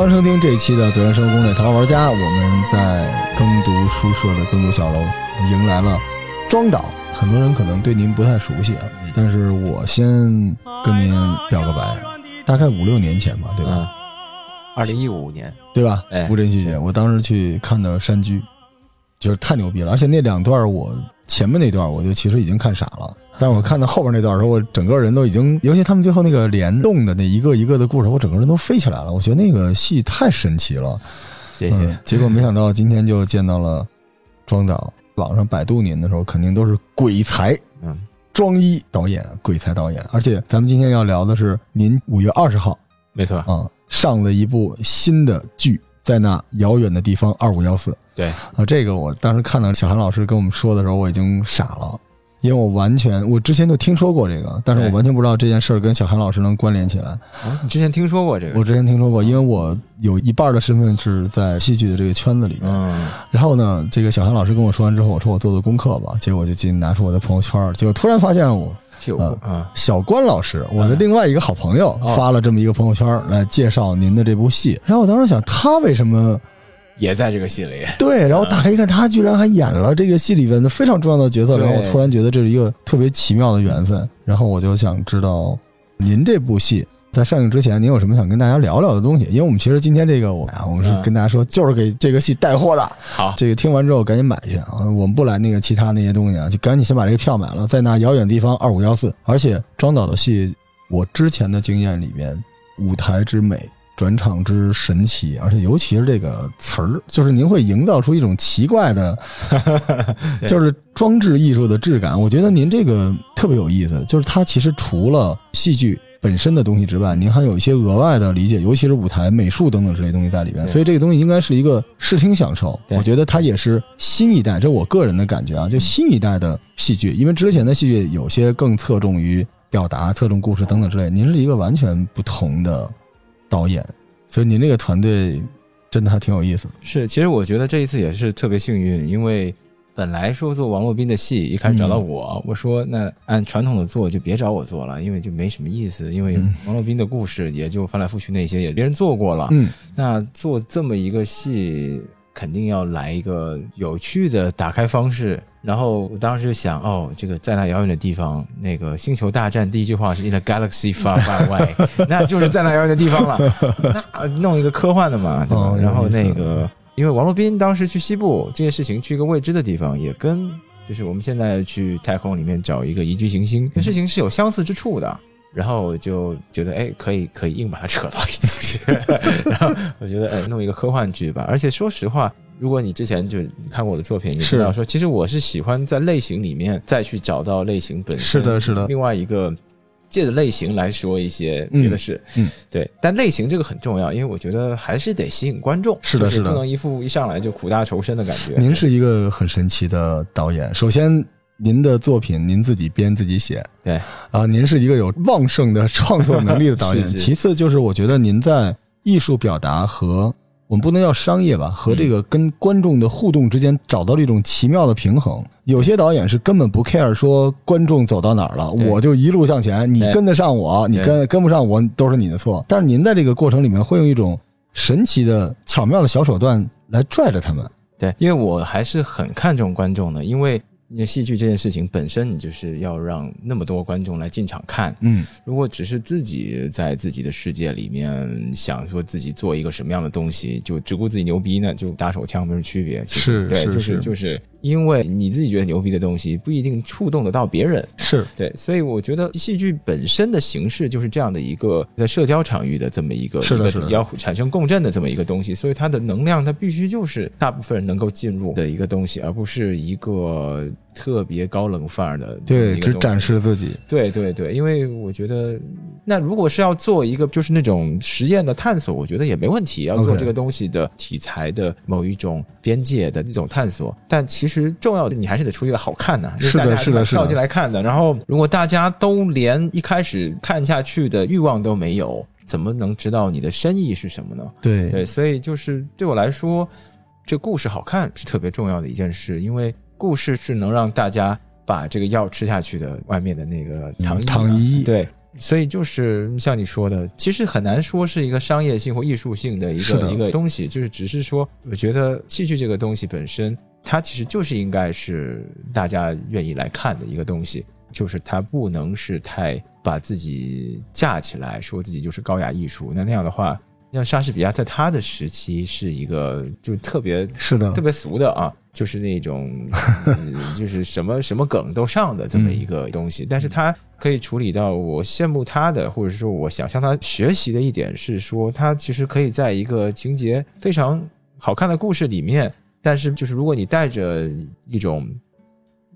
欢迎收听这一期的《责任生活攻略》，桃花玩家，我们在耕读书社的耕读小楼迎来了庄导。很多人可能对您不太熟悉啊，但是我先跟您表个白，大概五六年前吧，对吧？二零一五年，对吧？哎乌镇戏剧，我当时去看的山居，就是太牛逼了，而且那两段我前面那段我就其实已经看傻了，但是我看到后边那段的时候，我整个人都已经，尤其他们最后那个联动的那一个一个的故事，我整个人都飞起来了。我觉得那个戏太神奇了。谢谢。嗯，结果没想到今天就见到了庄导。网上百度您的时候，肯定都是鬼才嗯，庄一导演，鬼才导演。而且咱们今天要聊的是您五月二十号没错，啊上了一部新的剧，在那遥远的地方二五幺四对，啊，这个我当时看到小韩老师跟我们说的时候，我已经傻了。因为我完全，我之前就听说过这个，但是我完全不知道这件事儿跟小韩老师能关联起来。哦，你之前听说过这个？我之前听说过，因为我有一半的身份是在戏剧的这个圈子里面。嗯，然后呢，这个小韩老师跟我说完之后，我说我做做功课吧，结果我就进拿出我的朋友圈，结果突然发现我啊，小关老师，我的嗯另外一个好朋友哦发了这么一个朋友圈来介绍您的这部戏，然后我当时想，他为什么也在这个戏里。对？然后打开一看，他居然还演了这个戏里边的非常重要的角色，然后我突然觉得这是一个特别奇妙的缘分，然后我就想知道您这部戏。在上映之前，您有什么想跟大家聊聊的东西？因为我们其实今天这个，我啊，我们是嗯跟大家说，就是给这个戏带货的。好，这个听完之后赶紧买去啊！我们不来那个其他那些东西啊，就赶紧先把这个票买了，再拿遥远地方二五幺四。而且庄导的戏，我之前的经验里面，舞台之美。转场之神奇，而且尤其是这个词儿，就是您会营造出一种奇怪的，对就是装置艺术的质感。我觉得您这个特别有意思，就是它其实除了戏剧本身的东西之外，您还有一些额外的理解，尤其是舞台美术等等之类东西在里边。所以这个东西应该是一个视听享受。我觉得它也是新一代，这我个人的感觉啊，就新一代的戏剧，因为之前的戏剧有些更侧重于表达、侧重故事等等之类。您是一个完全不同的导演，所以您这个团队真的还挺有意思的。是，其实我觉得这一次也是特别幸运，因为本来说做王洛宾的戏，一开始找到我，我说那按传统的做就别找我做了，因为就没什么意思，因为嗯王洛宾的故事也就翻来覆去那些也别人做过了，嗯，那做这么一个戏，肯定要来一个有趣的打开方式。然后我当时就想，哦，这个在那遥远的地方，那个星球大战第一句话是 “In a galaxy far far away”，那就是在那遥远的地方了。那弄一个科幻的嘛，对吧？哦然后那个，因为王洛宾当时去西部这件事情，去一个未知的地方，也跟就是我们现在去太空里面找一个宜居行星，这事情是有相似之处的。然后我就觉得，哎，可以可以硬把它扯到一起去。然后我觉得，哎，弄一个科幻剧吧。而且说实话，如果你之前就看过我的作品，你知道说，其实我是喜欢在类型里面再去找到类型本身。是的是的另外一个借着类型来说一些别的事。嗯嗯对。但类型这个很重要，因为我觉得还是得吸引观众。是的是的不能一副一上来就苦大仇深的感觉。您是一个很神奇的导演。首先，您的作品您自己编自己写，对啊，您是一个有旺盛的创作能力的导演。是是其次就是，我觉得您在艺术表达和我们不能叫商业吧，和这个跟观众的互动之间找到了一种奇妙的平衡。有些导演是根本不 care 说观众走到哪儿了，我就一路向前，你跟得上我，你跟跟不上我都是你的错。但是您在这个过程里面会用一种神奇的、巧妙的小手段来拽着他们。对，因为我还是很看重观众的，因为因为戏剧这件事情本身，你就是要让那么多观众来进场看。嗯，如果只是自己在自己的世界里面想说自己做一个什么样的东西，就只顾自己牛逼呢，就打手枪没什么区别。其实对，是是就是就是因为你自己觉得牛逼的东西不一定触动得到别人。是对，所以我觉得戏剧本身的形式就是这样的一个在社交场域的这么一个是的是的要产生共振的这么一个东西，所以它的能量它必须就是大部分人能够进入的一个东西，而不是一个特别高冷范儿的对，只展。示自己。对对对，因为我觉得，那如果是要做一个就是那种实验的探索，我觉得也没问题。要做这个东西的题材的某一种边界的那种探索，但其实重要的你还是得出一个好看呐、因为是的是的是的跳进来看的。然后，如果大家都连一开始看下去的欲望都没有，怎么能知道你的深意是什么呢？对对，所以就是对我来说，这故事好看是特别重要的一件事，因为故事是能让大家把这个药吃下去的外面的那个糖衣啊糖衣。对所以就是像你说的，其实很难说是一个商业性或艺术性的一个一个东西，就是只是说，我觉得戏剧这个东西本身，它其实就是应该是大家愿意来看的一个东西，就是它不能是太把自己架起来，说自己就是高雅艺术。那那样的话，像莎士比亚在他的时期是一个就特别是的。特，别俗的啊，就是那种嗯就是什么什么梗都上的这么一个东西。但是他可以处理到我羡慕他的，或者说我想向他学习的一点是说，他其实可以在一个情节非常好看的故事里面，但是就是如果你带着一种。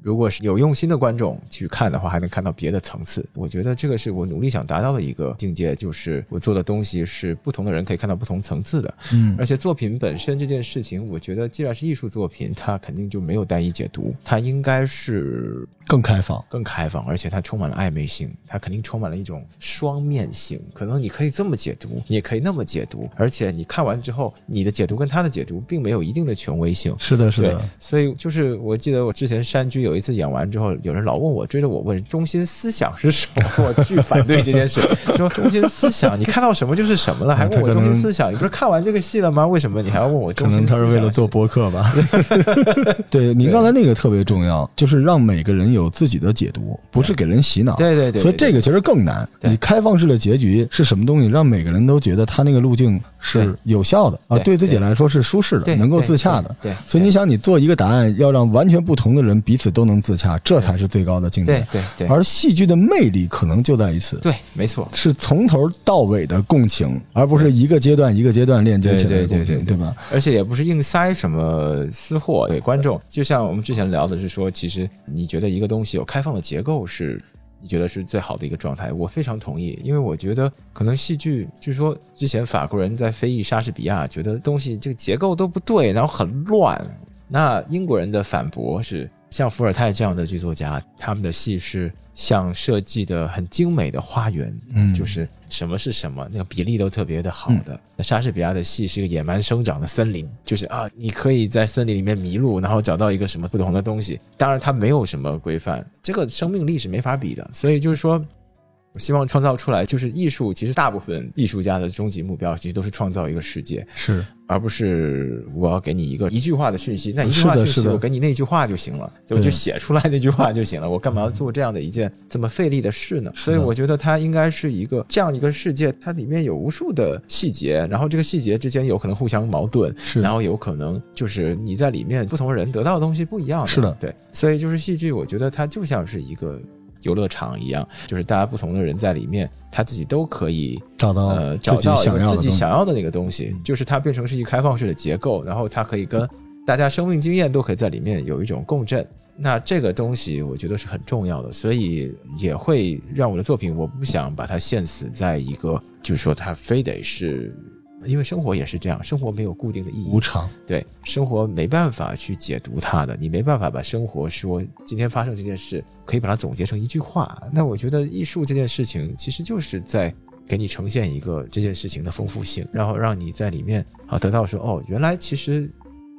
如果是有用心的观众去看的话，还能看到别的层次。我觉得这个是我努力想达到的一个境界，就是我做的东西是不同的人可以看到不同层次的。嗯而且作品本身这件事情，我觉得既然是艺术作品，它肯定就没有单一解读，它应该是更开放，更开放，而且它充满了暧昧性，它肯定充满了一种双面性。可能你可以这么解读，你也可以那么解读，而且你看完之后，你的解读跟他的解读并没有一定的权威性。是的，是的，，所以就是我记得我之前山居有一次演完之后，有人老问我，追着我问中心思想是什么，我巨反对这件事，说中心思想你看到什么就是什么了，还问我中心思想，你不是看完这个戏了吗？为什么你还要问我可能中心思想？他是为了做播客吧。对，您刚才那个特别重要，就是让每个人有自己的解读，不是给人洗脑。对对对，所以这个其实更难。你开放式的结局是什么东西？让每个人都觉得他那个路径是有效的啊，对对自己来说是舒适的，能够自洽的。对所以你想，你做一个答案，要让完全不同的人彼此都能自洽，这才是最高的境界。对对对而戏剧的魅力可能就在于此。对，没错。是从头到尾的共情，而不是一个阶段一个阶段链接起来的共情，对对对对对吧？而且也不是硬塞什么私货给观众，就像我们之前聊的是说，其实你觉得一个东西有开放的结构是。你觉得是最好的一个状态，我非常同意，因为我觉得可能戏剧，据说之前法国人在非议莎士比亚，觉得东西这个结构都不对，然后很乱。那英国人的反驳是，像伏尔泰这样的剧作家，他们的戏是像设计的很精美的花园，嗯就是什么是什么，那个比例都特别的好的。那莎士比亚的戏是一个野蛮生长的森林，就是啊，你可以在森林里面迷路，然后找到一个什么不同的东西。当然，它没有什么规范，这个生命力是没法比的。所以就是说。我希望创造出来，就是艺术。其实大部分艺术家的终极目标，其实都是创造一个世界，是而不是我要给你一个一句话的讯息。那一句话讯息，我给你那句话就行了，就就写出来那句话就行了。我干嘛要做这样的一件这么费力的事呢？所以我觉得它应该是一个这样一个世界，它里面有无数的细节，然后这个细节之间有可能互相矛盾，是然后有可能就是你在里面不同人得到的东西不一样的。是的对，所以就是戏剧，我觉得它就像是一个。游乐场一样，就是大家不同的人在里面，他自己都可以找到呃自己找到自己想要的东西。想要的那个东西，就是它变成是一个开放式的结构，然后它可以跟大家生命经验都可以在里面有一种共振。那这个东西我觉得是很重要的，所以也会让我的作品，我不想把它限死在一个，就是说它非得是。因为生活也是这样，生活没有固定的意义，无常，对生活没办法去解读它的，你没办法把生活说今天发生这件事，可以把它总结成一句话。那我觉得艺术这件事情，其实就是在给你呈现一个这件事情的丰富性，然后让你在里面啊得到说哦，原来其实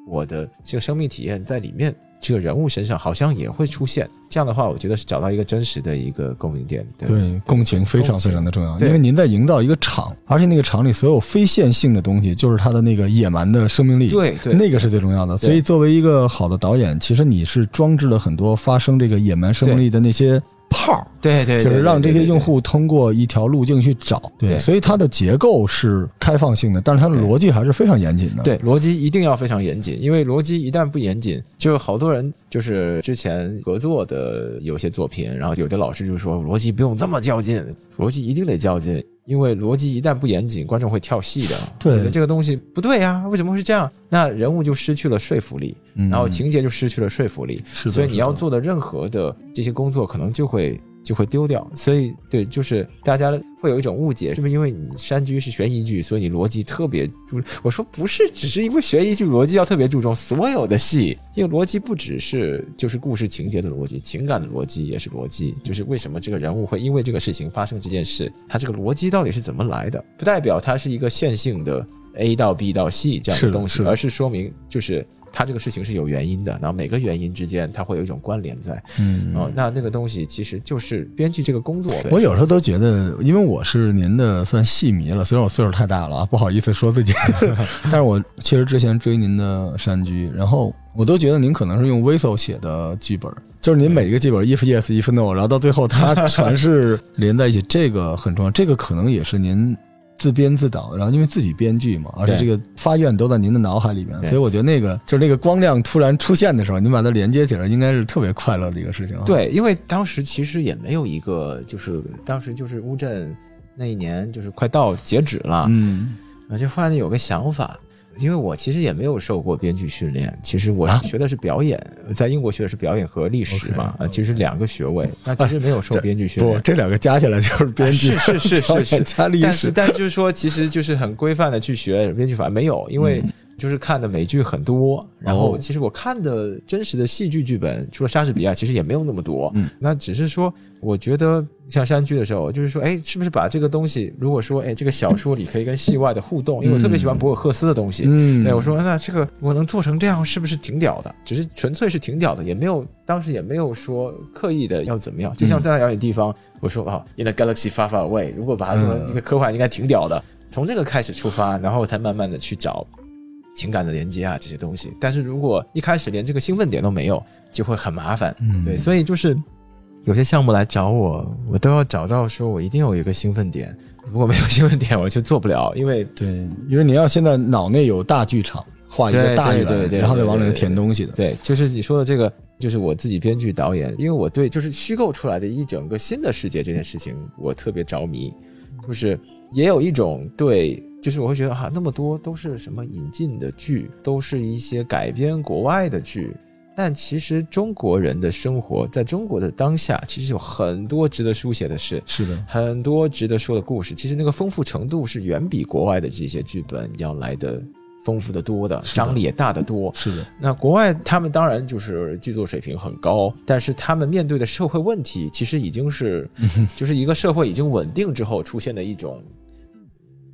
我的这个生命体验在里面。这个人物身上好像也会出现，这样的话，我觉得是找到一个真实的一个共鸣点。对对共情非常非常的重要，因为您在营造一个场，而且那个场里所有非线性的东西，就是它的那个野蛮的生命力。对对那个是最重要的。所以，作为一个好的导演，其实你是装置了很多发生这个野蛮生命力的那些泡儿，对对，就是让这些用户。户通过一条路径去找。对所以它的结构是开放性的，但是它的逻辑还是非常严谨的。对，逻辑一定要非常严谨，因为逻辑一旦不严谨，就好多人就是之前合作的有些作品，然后有的老师就说逻辑不用这么较劲，逻辑一定得较劲，因为逻辑一旦不严谨，观众会跳戏的，对。觉得这个东西不对呀、为什么会是这样？那人物就失去了说服力，嗯，然后情节就失去了说服力，是的所以你要做的任何的这些工作，可能就会就会丢掉。所以对，就是大家会有一种误解，是不是因为你山居是悬疑剧，所以你逻辑特别注？我说不是，只是因为悬疑剧逻辑要特别注重所有的戏，因为逻辑不只是就是故事情节的逻辑，情感的逻辑也是逻辑，就是为什么这个人物会因为这个事情发生这件事，他这个逻辑到底是怎么来的？不代表它是一个线性的。A 到 B 到 C 这样的的东西，而是说明就是它这个事情是有原因的，然后每个原因之间它会有一种关联在。嗯哦，那那个东西其实就是编剧这个工作本身。我有时候都觉得，因为我是您的算戏迷了，虽然我岁数太大了啊，不好意思说自己，但是我其实之前追您的山居，然后我都觉得您可能是用 Viso 写的剧本，就是您每一个剧本 if yes if no，然后到最后它全是连在一起，这个很重要，这个可能也是您。自编自导，然后因为自己编剧嘛，而且这个发愿都在您的脑海里面，所以我觉得那个就是那个光亮突然出现的时候，您把它连接起来，应该是特别快乐的一个事情啊。对，因为当时其实也没有一个，就是当时就是乌镇那一年就是快到截止了，嗯，我就忽然有个想法，因为我其实也没有受过编剧训练，其实我啊学的是表演，在英国学的是表演和历史嘛，啊，其实两个学位，那其实没有受这编剧训不，练。这两个加起来就是编剧，啊是是是是 是加历但是史。但是就是说，其实就是很规范的去学编剧法，没有，因为就是看的美剧很多，然后哦其实我看的真实的戏剧剧本，除了莎士比亚，其实也没有那么多。嗯，那只是说，我觉得像山居的时候，就是说，哎，是不是把这个东西，如果说，哎，这个小说里可以跟戏外的互动，因为我特别喜欢博尔赫斯的东西。嗯，对，我说那这个我能做成这样，是不是挺屌的？只是纯粹是挺屌的，也没有当时也没有说刻意的要怎么样。就像在那遥远地方，我说啊，In a galaxy far far away，如果把它做成嗯这个科幻，应该挺屌的。从这个开始出发，然后才慢慢的去找情感的连接啊这些东西。但是如果一开始连这个兴奋点都没有，就会很麻烦。嗯对，所以就是有些项目来找我，我都要找到说我一定有一个兴奋点，如果没有兴奋点，我就做不了，因为对，因为你要现在脑内有大剧场，画一个大圆，对对对然后再往里头对对填东西的。对，就是你说的这个，就是我自己编剧导演，因为我对就是虚构出来的一整个新的世界这件事情，我特别着迷。就是也有一种对，就是我会觉得哈、那么多都是什么引进的剧，都是一些改编国外的剧。但其实中国人的生活，在中国的当下，其实有很多值得书写的事，是的，很多值得说的故事。其实那个丰富程度是远比国外的这些剧本要来的丰富的多的，张力也大得多。是的，那国外他们当然就是剧作水平很高，但是他们面对的社会问题，其实已经是，就是一个社会已经稳定之后出现的一种，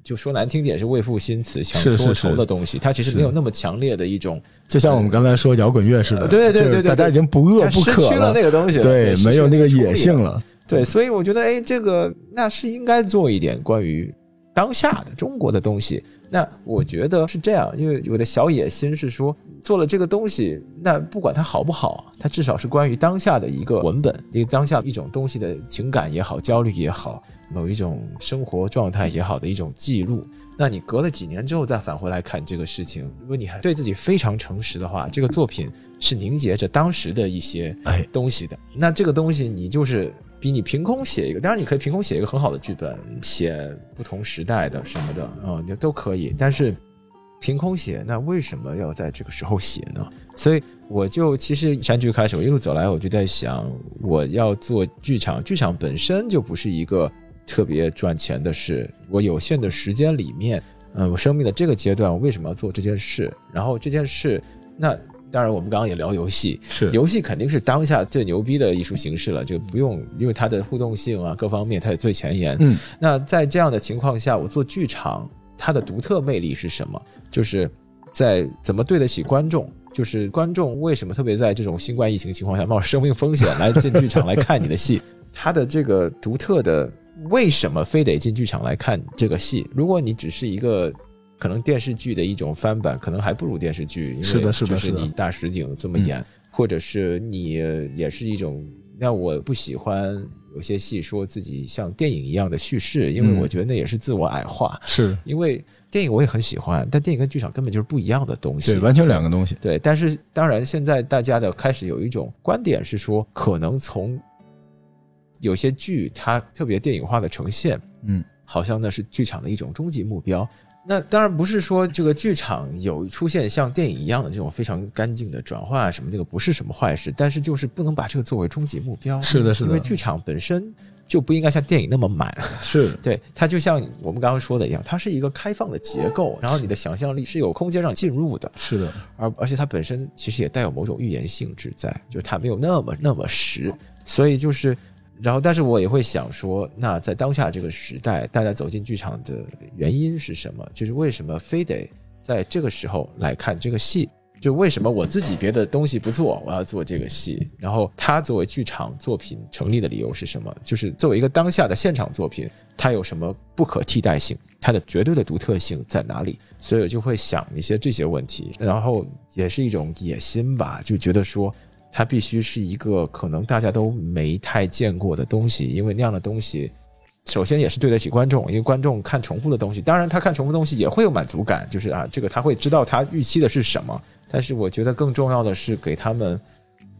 就说难听点是为赋新词强说愁的东西，它其实没有那么强烈的一种，就像我们刚才说摇滚乐似的，呃对对对对对大家已经不饿它不渴失去了那个东西，对，没有那个野性。了。对，所以我觉得，哎，这个那是应该做一点关于当下的中国的东西。那我觉得是这样，因为我的小野心是说，做了这个东西，那不管它好不好，它至少是关于当下的一个文本，一个当下一种东西的情感也好，焦虑也好，某一种生活状态也好的一种记录。那你隔了几年之后再返回来看这个事情，如果你还对自己非常诚实的话，这个作品是凝结着当时的一些哎东西的。那这个东西你就是比你凭空写一个，当然你可以凭空写一个很好的剧本，写不同时代的什么的，啊、你都可以。但是凭空写，那为什么要在这个时候写呢？所以我就其实山剧开始，我一路走来，我就在想，我要做剧场，剧场本身就不是一个特别赚钱的事。我有限的时间里面，呃，我生命的这个阶段，我为什么要做这件事？然后这件事，那当然我们刚刚也聊游戏，是游戏肯定是当下最牛逼的艺术形式了，就不用因为它的互动性啊各方面它也最前沿。嗯，那在这样的情况下，我做剧场，它的独特魅力是什么？就是在怎么对得起观众。就是观众为什么特别在这种新冠疫情情况下冒着生命风险来进剧场来看你的戏？它的这个独特的为什么非得进剧场来看这个戏？如果你只是一个可能电视剧的一种翻版，可能还不如电视剧，因为是的是的就是你大实景这么演，或者是你也是一种。那我不喜欢有些戏说自己像电影一样的叙事，因为嗯我觉得那也是自我矮化。是，因为电影我也很喜欢，但电影跟剧场根本就是不一样的东西。对，完全两个东西。对，但是当然，现在大家的开始有一种观点是说，可能从有些剧它特别电影化的呈现，嗯，好像那是剧场的一种终极目标。那当然不是说这个剧场有出现像电影一样的这种非常干净的转换啊什么，这个不是什么坏事，但是就是不能把这个作为终极目标。是的是的因为剧场本身就不应该像电影那么满。是，对，它就像我们刚刚说的一样，它是一个开放的结构，然后你的想象力是有空间让你进入的。是的，而而且它本身其实也带有某种预言性质在，就是它没有那么那么实，所以就是然后，但是我也会想说，那在当下这个时代，大家走进剧场的原因是什么？就是为什么非得在这个时候来看这个戏？就为什么我自己别的东西不做，我要做这个戏？然后它作为剧场作品成立的理由是什么？就是作为一个当下的现场作品，它有什么不可替代性？它的绝对的独特性在哪里？所以我就会想一些这些问题，然后也是一种野心吧，就觉得说。它必须是一个可能大家都没太见过的东西，因为那样的东西，首先也是对得起观众，因为观众看重复的东西，当然他看重复东西也会有满足感，就是啊，这个他会知道他预期的是什么。但是我觉得更重要的是给他们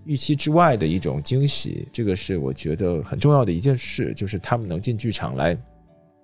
预期之外的一种惊喜，这个是我觉得很重要的一件事，就是他们能进剧场来。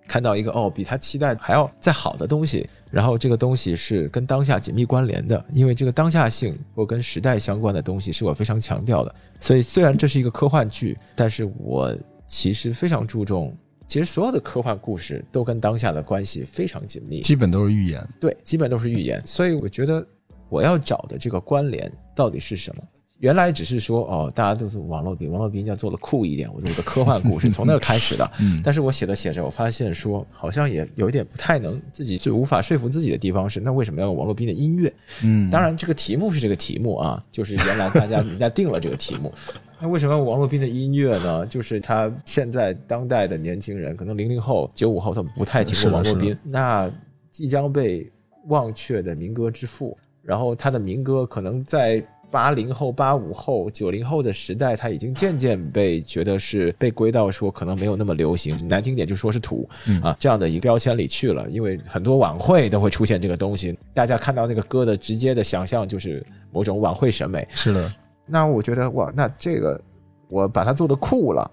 看到一个哦，比他期待还要再好的东西，然后这个东西是跟当下紧密关联的，因为这个当下性或跟时代相关的东西是我非常强调的。所以虽然这是一个科幻剧，但是我其实非常注重，其实所有的科幻故事都跟当下的关系非常紧密，基本都是预言。对，基本都是预言。所以我觉得我要找的这个关联到底是什么？原来只是说哦，大家都是网络比，网络兵要做的酷一点，我做个科幻故事，从那儿开始的。但是我写着写着，我发现说好像也有一点不太能自己就无法说服自己的地方是，那为什么要用网络兵的音乐？嗯，当然这个题目是这个题目啊，就是原来大家人家定了这个题目。那为什么要网络兵的音乐呢？就是他现在当代的年轻人，可能零零后、九五后，他们不太听过王洛宾。那即将被忘却的民歌之父，然后他的民歌可能在。八零后、八五后、九零后的时代，它已经渐渐被觉得是被归到说可能没有那么流行，难听点就说是土啊这样的一个标签里去了。因为很多晚会都会出现这个东西，大家看到那个歌的直接的想象就是某种晚会审美。是的，那我觉得哇，那这个我把它做的酷了，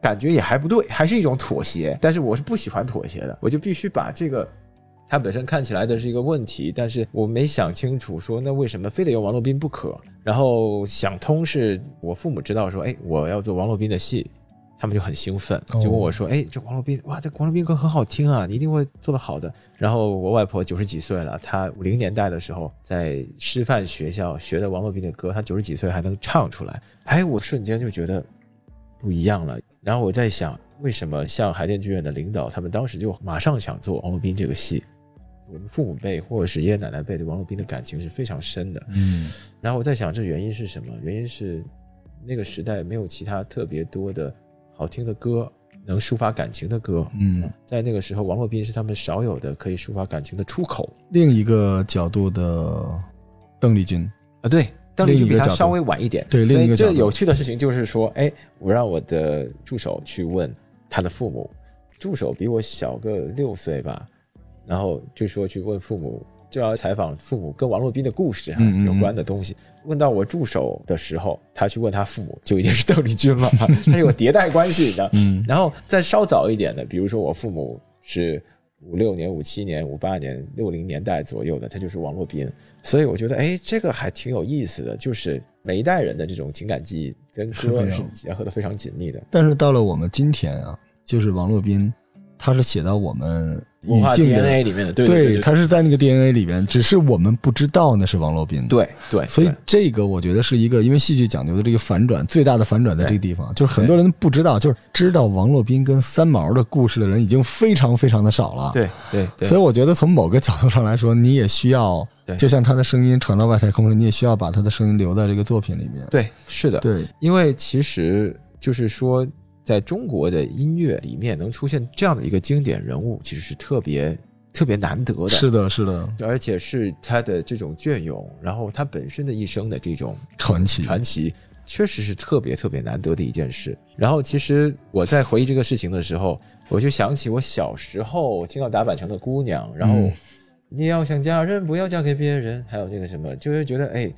感觉也还不对，还是一种妥协。但是我是不喜欢妥协的，我就必须把这个。它本身看起来的是一个问题，但是我没想清楚，说那为什么非得用王洛宾不可？然后想通是我父母知道说，哎，我要做王洛宾的戏，他们就很兴奋，就问我说，哎，这王洛宾，哇，这王洛宾歌很好听啊，你一定会做得好的。然后我外婆九十几岁了，她五零年代的时候在师范学校学的王洛宾的歌，她九十几岁还能唱出来，哎，我瞬间就觉得不一样了。然后我在想，为什么像海淀剧院的领导，他们当时就马上想做王洛宾这个戏？我们父母辈或者是爷爷奶奶辈对王洛宾的感情是非常深的，嗯，然后我在想这原因是什么？原因是那个时代没有其他特别多的好听的歌能抒发感情的歌，嗯，在那个时候，王洛宾是他们少有的可以抒发感情的出口。另一个角度的邓丽君啊，对，邓丽君比他稍微晚一点，对，另一个这有趣的事情就是说，哎，我让我的助手去问他的父母，助手比我小个六岁吧。然后就说去问父母，就要采访父母跟王洛宾的故事有关的东西。问到我助手的时候，他去问他父母，就已经是邓丽君了。他有迭代关系的。嗯，然后再稍早一点的，比如说我父母是五六年、五七年、五八年、六零年代左右的，他就是王洛宾。所以我觉得，哎，这个还挺有意思的，就是每一代人的这种情感记忆跟歌是结合的非常紧密的。但是到了我们今天啊，就是王洛宾，他是写到我们。文化 DNA 里面的，对对，他是在那个 DNA 里面，只是我们不知道那是王洛宾。对对，所以这个我觉得是一个，因为戏剧讲究的这个反转，最大的反转在这个地方，就是很多人不知道，就是知道王洛宾跟三毛的故事的人已经非常非常的少了。对对，所以我觉得从某个角度上来说，你也需要，就像他的声音传到外太空了，你也需要把他的声音留在这个作品里面。对，是的，对，因为其实就是说。在中国的音乐里面，能出现这样的一个经典人物，其实是特别特别难得的。是的，是的，而且是他的这种隽永，然后他本身的一生的这种传奇，传奇确实是特别特别难得的一件事。然后，其实我在回忆这个事情的时候，我就想起我小时候听到打板城的姑娘，然后你要想嫁人，不要嫁给别人，还有那个什么，就是觉得哎。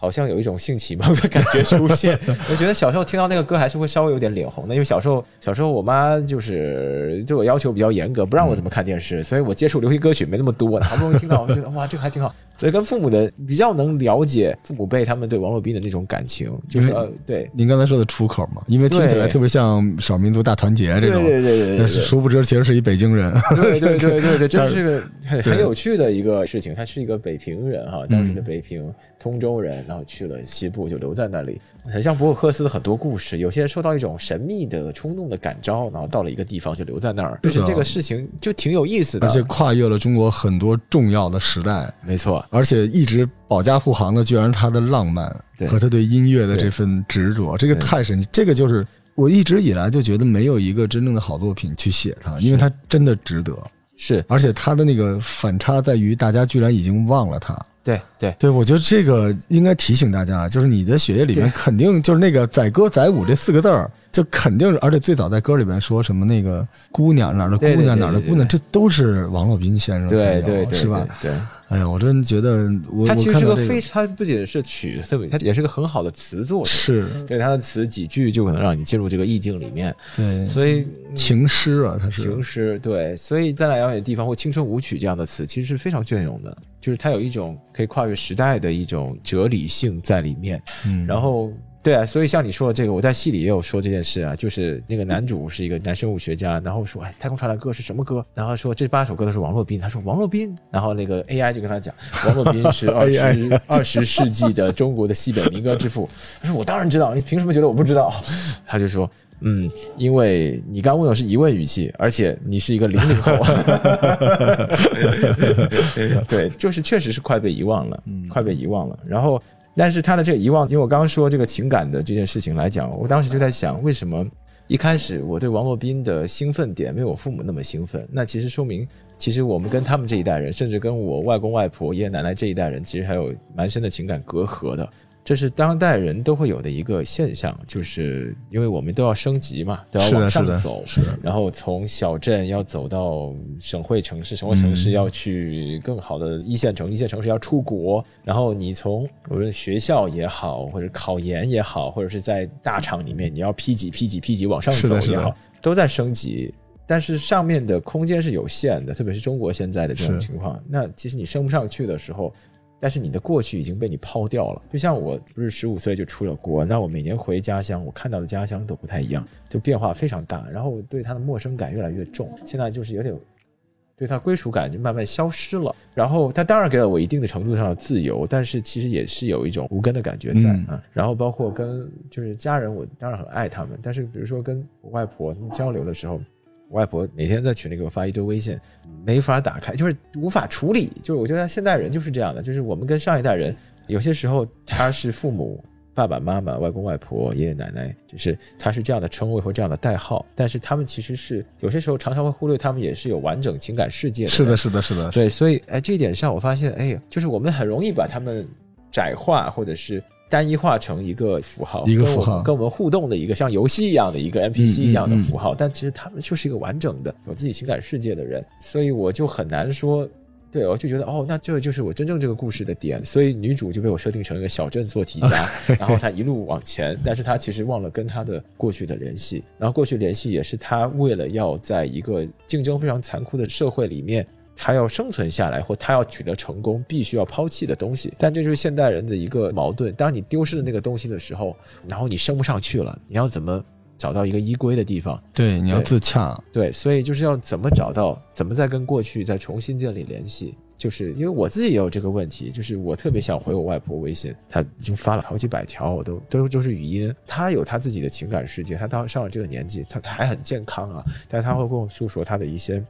好像有一种性启蒙的感觉出现，我觉得小时候听到那个歌还是会稍微有点脸红的，因为小时候小时候我妈就是对我要求比较严格，不让我怎么看电视，所以我接触流行歌曲没那么多。好不容易听到，我觉得哇，这个还挺好。所以跟父母的比较能了解父母辈他们对王洛宾的那种感情，就是呃对。您刚才说的出口嘛，因为听起来特别像少民族大团结这种，对对对对殊不知其实是一北京人。对对对对对，这但是个很很有趣的一个事情。他是一个北平人哈，当时的北平通州人，然后去了西部，就留在那里，很像博尔赫斯的很多故事。有些人受到一种神秘的冲动的感召，然后到了一个地方就留在那儿，就是这个事情就挺有意思的而。且跨越了中国很多重要的时代，没错，而且一直保驾护航的，居然是他的浪漫和他对音乐的这份执着，这个太神奇。这个就是我一直以来就觉得没有一个真正的好作品去写它，因为是它真的值得。是而且他的那个反差在于，大家居然已经忘了他。对对。对，我觉得这个应该提醒大家，就是你的血液里面肯定就是那个载歌载舞这四个字儿，就肯定是，而且最早在歌里面说什么那个姑娘哪儿的姑娘哪儿的姑娘，这都是王洛宾先生才有对对对，是吧？对，哎呀，我真觉得我他其实是个非他不仅是曲，特别他也是个很好的词作者。是。对他的词几句就可能让你进入这个意境里面，对。所以嗯情诗啊，它是。情诗，对，所以在那遥远的地方或青春舞曲这样的词，其实是非常隽永的，就是它有一种可以跨越时代的一种哲理性在里面。嗯，然后，对啊，所以像你说的这个，我在戏里也有说这件事啊，就是那个男主是一个男生物学家，然后说，哎，太空传来歌是什么歌？然后说这八首歌都是王洛宾，他说王洛宾，然后那个 AI 就跟他讲，王洛宾是二十二十世纪的中国的西北民歌之父。他说我当然知道，你凭什么觉得我不知道？他就说。嗯，因为你刚问我是疑问语气，而且你是一个零零后，对，就是确实是快被遗忘了，嗯快被遗忘了。然后，但是他的这个遗忘，因为我刚刚说这个情感的这件事情来讲，我当时就在想，为什么一开始我对王洛宾的兴奋点没有我父母那么兴奋？那其实说明，其实我们跟他们这一代人，甚至跟我外公外婆、爷爷奶奶这一代人，其实还有蛮深的情感隔阂的。这是当代人都会有的一个现象，就是因为我们都要升级嘛，都要往上走，是的，然后从小镇要走到省会城市，省会城市要去更好的一线城，一线城市要出国，然后你从无论学校也好，或者考研也好，或者是在大厂里面你要 P 几 P 几 P 几往上走也好，都在升级。但是上面的空间是有限的，特别是中国现在的这种情况。那其实你升不上去的时候，但是你的过去已经被你抛掉了。就像我不是十五岁就出了国，那我每年回家乡，我看到的家乡都不太一样，就变化非常大。然后对它的陌生感越来越重，现在就是有点对它归属感就慢慢消失了。然后它当然给了我一定的程度上的自由，但是其实也是有一种无根的感觉在嗯啊。然后包括跟就是家人，我当然很爱他们，但是比如说跟我外婆他们交流的时候。我外婆每天在群里给我发一堆微信，没法打开，就是无法处理。就是我觉得现代人就是这样的，就是我们跟上一代人有些时候他是父母、爸爸妈妈、外公外婆、爷爷奶奶，就是他是这样的称谓或这样的代号，但是他们其实是有些时候常常会忽略他们也是有完整情感世界的。是的，是的，是的，对，所以哎，这一点上我发现，哎，就是我们很容易把他们窄化，或者是单一化成一个符号，一个符号跟我们互动的一个像游戏一样的一个 NPC 嗯一样的嗯符号，但其实他们就是一个完整的有自己情感世界的人，所以我就很难说。对，我就觉得哦，那这就是我真正这个故事的点，所以女主就被我设定成一个小镇做题家，然后她一路往前，但是她其实忘了跟她的过去的联系，然后过去联系也是她为了要在一个竞争非常残酷的社会里面，他要生存下来或他要取得成功，必须要抛弃的东西。但这就是现代人的一个矛盾。当你丢失了那个东西的时候，然后你升不上去了，你要怎么找到一个依归的地方？对，你要自洽，对，所以就是要怎么找到，怎么再跟过去再重新建立联系。就是因为我自己也有这个问题，就是我特别想回我外婆微信，她已经发了好几百条，我都都都是语音。她有她自己的情感世界，她到上了这个年纪，她还很健康啊，但是她会跟我诉说她的一些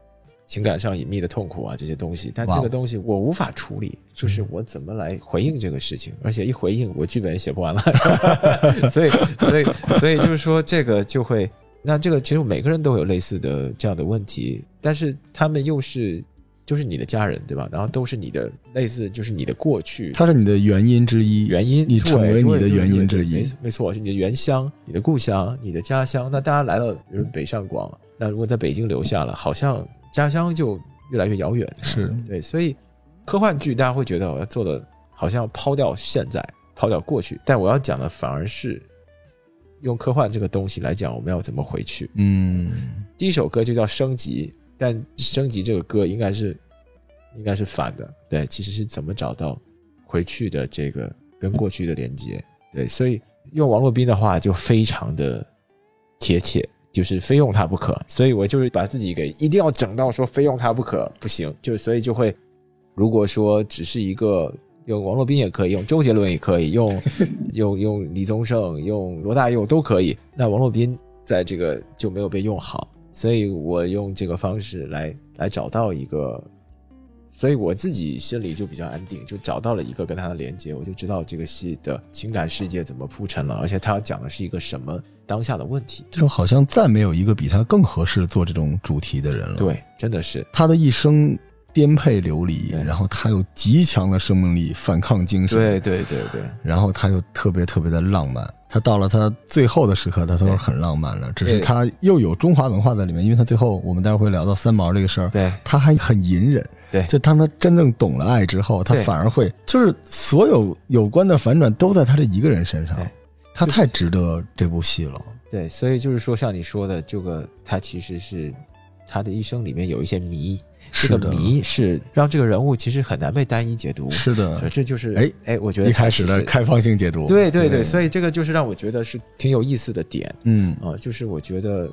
情感上隐秘的痛苦啊这些东西，但这个东西我无法处理，就是我怎么来回应这个事情，而且一回应我剧本也写不完了，所以所以所以就是说这个就会。那这个其实每个人都有类似的这样的问题，但是他们又是就是你的家人，对吧？然后都是你的类似，就是你的过去它是你的原因之一。原因，你成为你的原因之一没没错，是你的原乡、你的故乡、你的家乡。那大家来了，比如北上广，那如果在北京留下了，好像家乡就越来越遥远。是对，所以科幻剧大家会觉得我要做的好像抛掉现在，抛掉过去，但我要讲的反而是用科幻这个东西来讲，我们要怎么回去。嗯，第一首歌就叫《升级》，但《升级》这个歌应该是应该是反的。对，其实是怎么找到回去的这个跟过去的连接？对，所以用王洛宾的话就非常的贴切，就是非用它不可。所以我就是把自己给一定要整到说非用它不可不行，就所以就会如果说只是一个用王洛宾也可以，用周杰伦也可以，用 用用李宗盛、用罗大佑都可以。那王洛宾在这个就没有被用好，所以我用这个方式来来找到一个。所以我自己心里就比较安定，就找到了一个跟他的连接，我就知道这个戏的情感世界怎么铺陈了，而且他要讲的是一个什么当下的问题。就好像再没有一个比他更合适做这种主题的人了。，对，真的是他的一生颠沛流离，然后他有极强的生命力、反抗精神，对对对对然后他又特别特别的浪漫。他到了他最后的时刻，他都是很浪漫的。只是他又有中华文化在里面，因为他最后我们待会儿会聊到三毛这个事儿，对他还很隐忍。对就当他真正懂了爱之后，他反而会就是所有有关的反转都在他这一个人身上。他太值得这部戏了。对，所以就是说，像你说的，这个他其实是他的一生里面有一些谜，这个，谜是让这个人物其实很难被单一解读。是的所以，这就是哎哎，我觉得一开始的开放性解读。对对对，以所以这个就是让我觉得是挺有意思的点嗯，啊、就是我觉得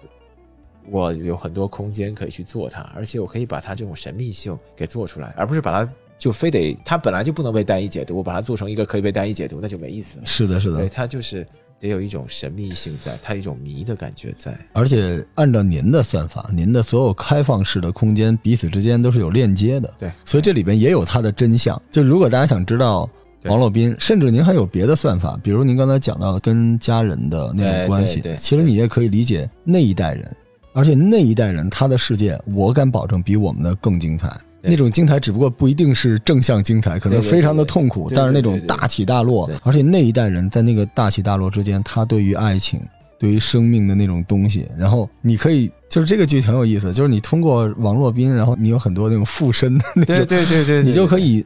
我有很多空间可以去做它，而且我可以把它这种神秘性给做出来，而不是把它就非得它本来就不能被单一解读，我把它做成一个可以被单一解读，那就没意思了。是的，是的对，的。它就是得有一种神秘性在，它有一种谜的感觉在。而且按照您的算法，您的所有开放式的空间彼此之间都是有链接的。对，所以这里边也有它的真相。就如果大家想知道王洛宾，甚至您还有别的算法，比如您刚才讲到跟家人的那种关系对对，其实你也可以理解那一代人，而且那一代人他的世界，我敢保证比我们的更精彩。对。那种精彩只不过不一定是正向精彩，可能非常的痛苦，但是那种大起大落，而且那一代人在那个大起大落之间，他对于爱情、对于生命的那种东西，然后你可以就是这个剧挺有意思，就是你通过王洛宾，然后你有很多那种附身的那种，对对对对，你就可以以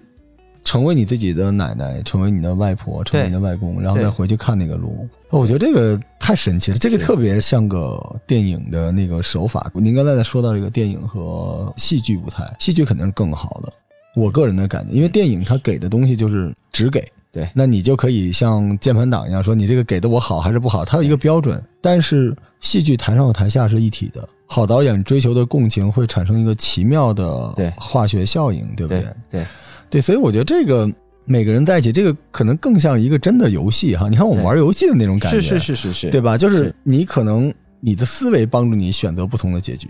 成为你自己的奶奶，成为你的外婆，成为你的外公，然后再回去看那个路。哦我觉得这个太神奇了，这个特别像个电影的那个手法。您刚才在说到这个电影和戏剧舞台，戏剧肯定是更好的。我个人的感觉，因为电影它给的东西就是只给，对那你就可以像键盘党一样说你这个给的我好还是不好，它有一个标准。但是戏剧台上和台下是一体的，好导演追求的共情会产生一个奇妙的化学效应，对不对对对，所以我觉得这个每个人在一起，这个可能更像一个真的游戏哈。你看我们玩游戏的那种感觉，是是是是是，对吧？就是是你可能你的思维帮助你选择不同的结局，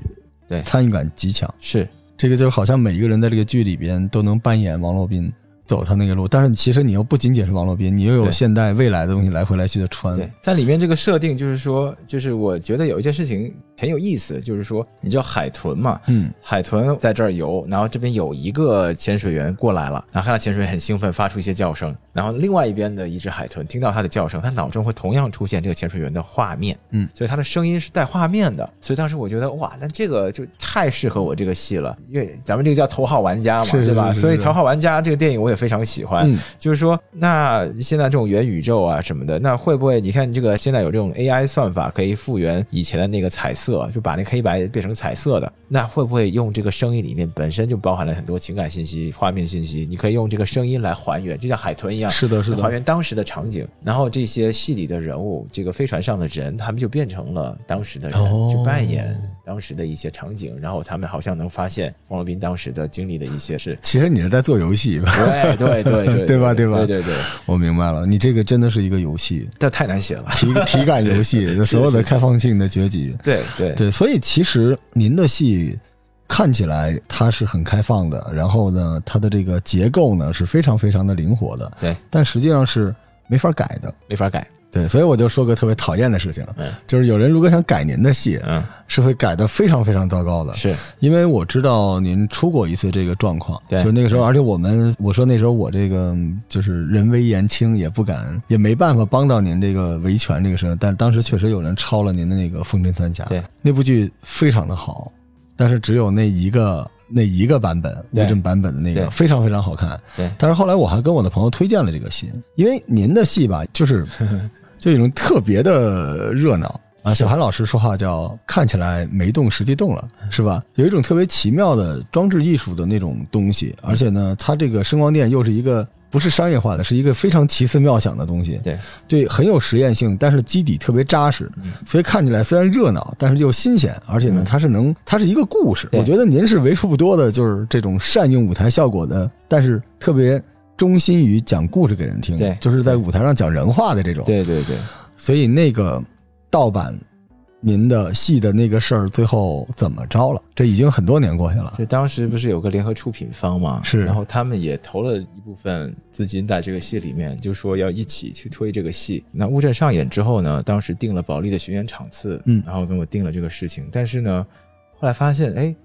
对参与感极强。是这个就好像每一个人在这个剧里边都能扮演王洛宾。走他那个路，但是其实你又不仅仅是王洛宾，你又有现代、未来的东西来回来去的穿。对，在里面这个设定就是说，就是我觉得有一件事情很有意思，就是说，你知道海豚嘛？嗯，海豚在这儿游，然后这边有一个潜水员过来了，然后看到潜水员很兴奋，发出一些叫声，然后另外一边的一只海豚听到它的叫声，它脑中会同样出现这个潜水员的画面，嗯，所以它的声音是带画面的，所以当时我觉得哇，那这个就太适合我这个戏了，因为咱们这个叫头号玩家嘛，是是对吧？所以头号玩家这个电影我也非常喜欢，嗯就是说，那现在这种元宇宙啊什么的，那会不会你看这个现在有这种 AI 算法可以复原以前的那个彩色，就把那黑白变成彩色的？那会不会用这个声音里面本身就包含了很多情感信息、画面信息？你可以用这个声音来还原，就像海豚一样，是的，是的还，原当时的场景。然后这些戏里的人物，这个飞船上的人，他们就变成了当时的人，哦去扮演当时的一些场景。然后他们好像能发现王洛宾当时的经历的一些事。其实你是在做游戏吧？对对对对对吧对吧对对对，我明白了，你这个真的是一个游戏，这太难写了。体体感游戏，所有的开放性的结局。对对对，所以其实您的戏看起来它是很开放的，然后呢，它的这个结构呢是非常非常的灵活的，对，但实际上是没法改的。没法改。对，所以我就说个特别讨厌的事情，嗯。就是有人如果想改您的戏，嗯，是会改的非常非常糟糕的。是。因为我知道您出过一次这个状况，对。就那个时候，而且我们我说那时候我这个嗯就是人微言轻，也不敢，也没办法帮到您这个维权这个事情，但当时确实有人抄了您的那个《风筝三侠》，对，那部剧非常的好，但是只有那一个那一个版本对乌镇版本的那个非常非常好看，对。但是后来我还跟我的朋友推荐了这个戏，因为您的戏吧，就是 就有一种特别的热闹。啊，小韩老师说话叫看起来没动，实际动了，是吧？有一种特别奇妙的装置艺术的那种东西，而且呢，它这个声光电又是一个不是商业化的，是一个非常奇思妙想的东西，对。对，很有实验性，但是基底特别扎实，所以看起来虽然热闹，但是又新鲜，而且呢，它是能，它是一个故事。我觉得您是为数不多的，就是这种善用舞台效果的，但是特别忠心于讲故事给人听，对就是在舞台上讲人话的这种。对对对，所以那个盗版您的戏的那个事儿，最后怎么着了？这已经很多年过去了。就当时不是有个联合出品方嘛，是然后他们也投了一部分资金在这个戏里面，就说要一起去推这个戏。那乌镇上演之后呢，当时定了保利的巡演场次，嗯然后跟我定了这个事情，但是呢，后来发现，哎。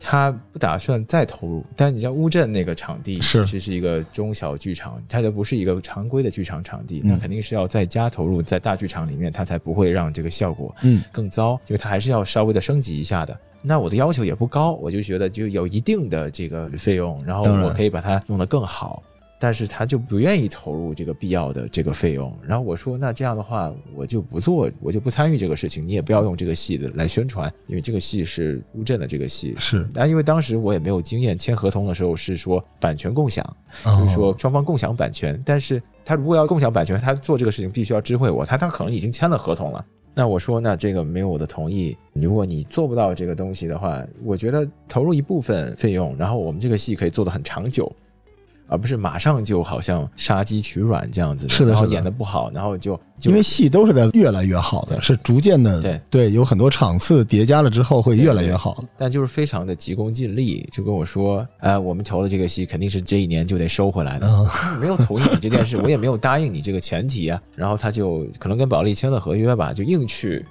他不打算再投入，但你像乌镇那个场地是其实是一个中小剧场，它就不是一个常规的剧场场地，嗯那肯定是要再加投入在大剧场里面，它才不会让这个效果嗯更糟，因为它还是要稍微的升级一下的。那我的要求也不高，我就觉得就有一定的这个费用，然后我可以把它弄得更好。但是他就不愿意投入这个必要的这个费用，然后我说那这样的话我就不做，我就不参与这个事情，你也不要用这个戏的来宣传，因为这个戏是乌镇的这个戏。是，但因为当时我也没有经验，签合同的时候是说版权共享，哦就是说双方共享版权，但是他如果要共享版权，他做这个事情必须要知会我，他他可能已经签了合同了。那我说，那这个没有我的同意，如果你做不到这个东西的话，我觉得投入一部分费用，然后我们这个戏可以做得很长久，而不是马上就好像杀鸡取卵这样子是的是的演的不好，然后就就因为戏都是在越来越好的，是逐渐的，对对有很多场次叠加了之后会越来越好。但就是非常的急功近利，就跟我说，哎、我们投的这个戏肯定是这一年就得收回来的，嗯没有同意你这件事，我也没有答应你这个前提啊。然后他就可能跟保利签了合约吧，就硬去。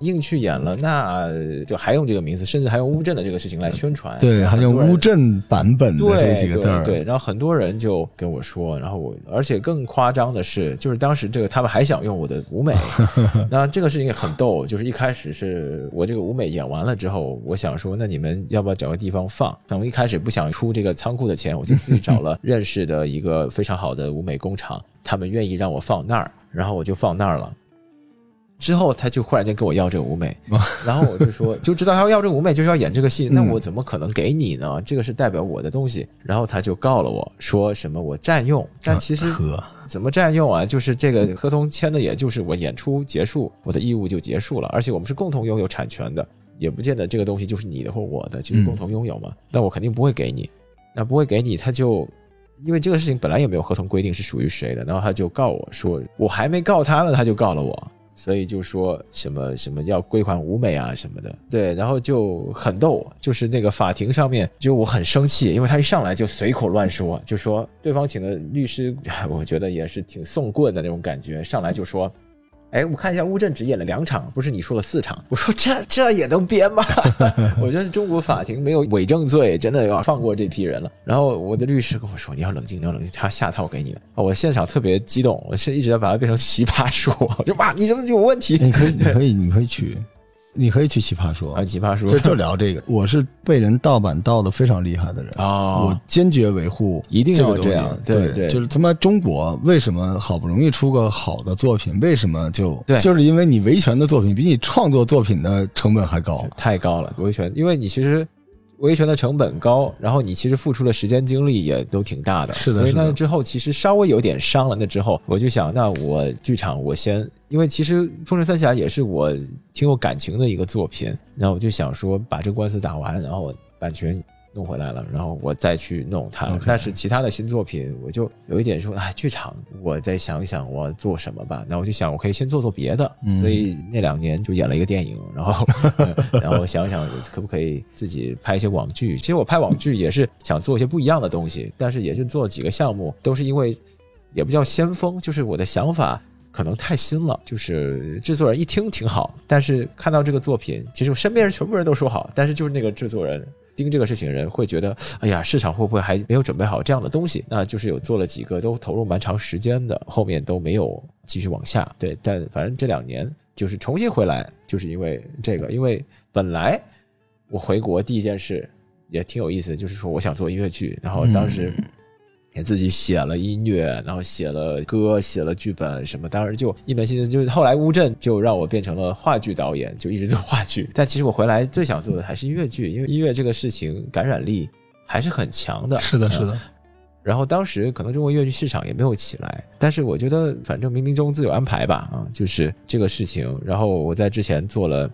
硬去演了，那就还用这个名字，甚至还用乌镇的这个事情来宣传。对，还用乌镇版本的对这几个字儿，对对，然后很多人就跟我说，然后我，而且更夸张的是，就是当时这个他们还想用我的舞美，那这个事情也很逗，就是一开始是我这个舞美演完了之后，我想说，那你们要不要找个地方放？但我一开始不想出这个仓库的钱，我就自己找了认识的一个非常好的舞美工厂，他们愿意让我放那儿，然后我就放那儿了。之后他就忽然间跟我要这个舞美，然后我就说就知道他要要这个舞美就是要演这个戏，那我怎么可能给你呢？这个是代表我的东西。然后他就告了我说什么我占用，但其实呵，怎么占用啊？就是这个合同签的，也就是我演出结束，我的义务就结束了，而且我们是共同拥有产权的，也不见得这个东西就是你的或我的，就是共同拥有嘛。那我肯定不会给你，那不会给你，他就。因为这个事情本来也没有合同规定是属于谁的，然后他就告我说，我还没告他呢，他就告了我，所以就说什么什么要归还舞美啊什么的，对，然后就很逗，就是那个法庭上面，就我很生气，因为他一上来就随口乱说，就说对方请的律师，哎 我觉得也是挺送棍的那种感觉，上来就说。哎，我看一下乌镇只演了两场，不是你说了四场？我说这这也能编吗？我觉得中国法庭没有伪证罪，真的要放过这批人了。然后我的律师跟我说：“你要冷静，你要冷静，他下套给你的。”我现场特别激动，我是一直要把它变成奇葩说，我就哇，你这么有问题？你可以，你可以，你可以去，你可以去奇葩说。啊，，奇葩说。就就聊这个。我是被人盗版盗的非常厉害的人，哦。我坚决维护一定要这样对对对。就是他妈中国为什么好不容易出个好的作品，为什么就对。就是因为你维权的作品比你创作作品的成本还高，太高了，维权，因为你其实维权的成本高，然后你其实付出的时间精力也都挺大的，是的所以那之后其实稍微有点伤了，那之后我就想，那我剧场我先，因为其实《风神三侠》也是我挺有感情的一个作品，然后我就想说把这官司打完，然后版权。弄回来了，然后我再去弄它。但是其他的新作品，我就有一点说，哎，剧场我再想想我要做什么吧。那我就想，我可以先做做别的。嗯所以那两年就演了一个电影，然后 然后想想可不可以自己拍一些网剧。其实我拍网剧也是想做一些不一样的东西，但是也就做了几个项目，都是因为也不叫先锋，就是我的想法。可能太新了，就是制作人一听挺好，但是看到这个作品，其实我身边人全部人都说好，但是就是那个制作人盯这个事情的人会觉得，哎呀，市场会不会还没有准备好这样的东西？那就是有做了几个，都投入蛮长时间的，后面都没有继续往下。对，但反正这两年就是重新回来，就是因为这个，因为本来我回国第一件事也挺有意思，就是说我想做音乐剧，然后当时也自己写了音乐，然后写了歌，写了剧本什么，当时就一门心思。就是后来乌镇就让我变成了话剧导演，就一直做话剧。但其实我回来最想做的还是音乐剧，因为音乐这个事情感染力还是很强的。是的，嗯是的，然后当时可能中国音乐剧市场也没有起来，但是我觉得反正冥冥中自有安排吧，啊，就是这个事情。然后我在之前做了。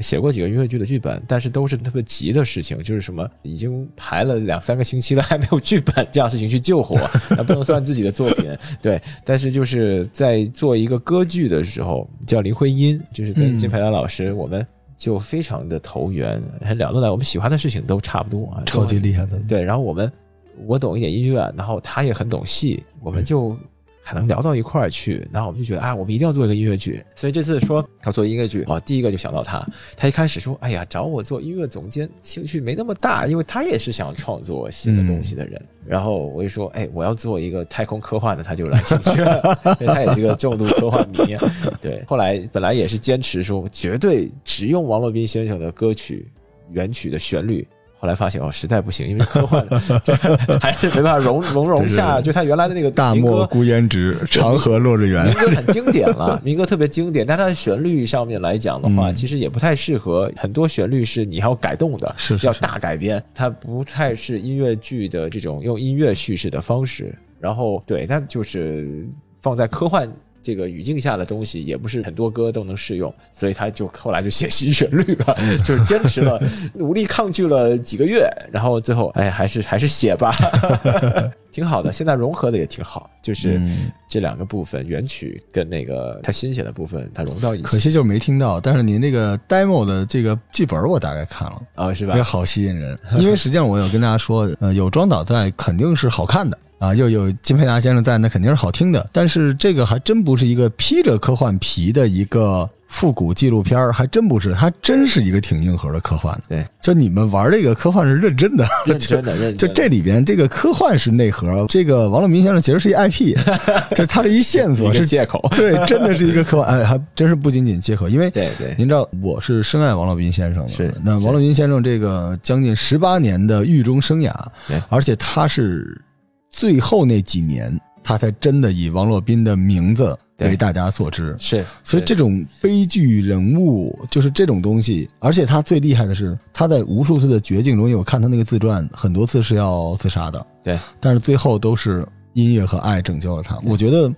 写过几个音乐剧的剧本，但是都是特别急的事情，就是什么已经排了两三个星期了，还没有剧本这样事情去救火，那 不能算自己的作品。对，但是就是在做一个歌剧的时候，叫林徽因，就是跟嗯金培兰老师，我们就非常的投缘，很聊得来，我们喜欢的事情都差不多啊，超级厉害的。对，然后我们我懂一点音乐，然后他也很懂戏，我们就还能聊到一块儿去。然后我们就觉得啊，我们一定要做一个音乐剧。所以这次说要做音乐剧，哦，第一个就想到他。他一开始说，哎呀，找我做音乐总监，兴趣没那么大，因为他也是想创作新的东西的人。然后我就说，哎，我要做一个太空科幻的，他就来兴趣了，因为他也是个重度科幻迷。啊对，后来本来也是坚持说，绝对只用王洛宾先生的歌曲原曲的旋律。后来发现哦，实在不行，因为科幻 就还是没办法融 融融下，就他原来的那个大，漠孤烟直，长河落日圆民。歌很经典了，民歌特别经典，但它的旋律上面来讲的话，嗯其实也不太适合。很多旋律是你要改动的，要是是是大改编，它不太是音乐剧的这种用音乐叙事的方式。然后对，它就是放在科幻。这个语境下的东西也不是很多歌都能适用，所以他就后来就写新旋律吧，就是坚持了，努力抗拒了几个月，然后最后哎 还是还是写吧，挺好的。现在融合的也挺好，就是嗯这两个部分，原曲跟那个他新写的部分，它融到一起可惜就是没听到，但是您这个 demo 的这个剧本我大概看了，啊，是吧也？好吸引人。因为实际上我有跟大家说，呃，有庄导在肯定是好看的啊，又有金佩达先生在，那肯定是好听的。但是这个还真不是一个披着科幻皮的一个复古纪录片儿还真不是，它真是一个挺硬核的科幻。对，就你们玩这个科幻是认真的，认真的，认真的。就这里边这个科幻是内核，这个王乐明先生其实是一 IP，就他这一线索是借口，对，真的是一个科幻，哎，还真是不仅仅借口，因为对对，您知道我是深爱王乐斌先生的，是那王乐斌先生这个将近十八年的狱中生涯，对而且他是最后那几年，他才真的以王洛宾的名字为大家所知。是，是所以这种悲剧人物就是这种东西，而且他最厉害的是，他在无数次的绝境中，因为我看他那个自传，很多次是要自杀的，对，但是最后都是音乐和爱拯救了他。我觉得，